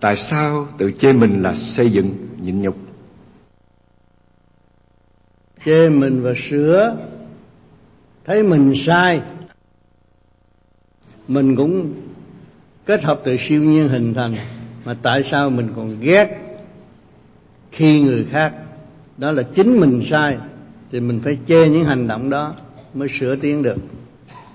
tại sao tự chê mình là xây dựng, nhịn nhục? Chê mình và sửa. Thấy mình sai. Mình cũng kết hợp từ siêu nhiên hình thành, mà tại sao mình còn ghét khi người khác? Đó là chính mình sai, thì mình phải chê những hành động đó mới sửa tiến được.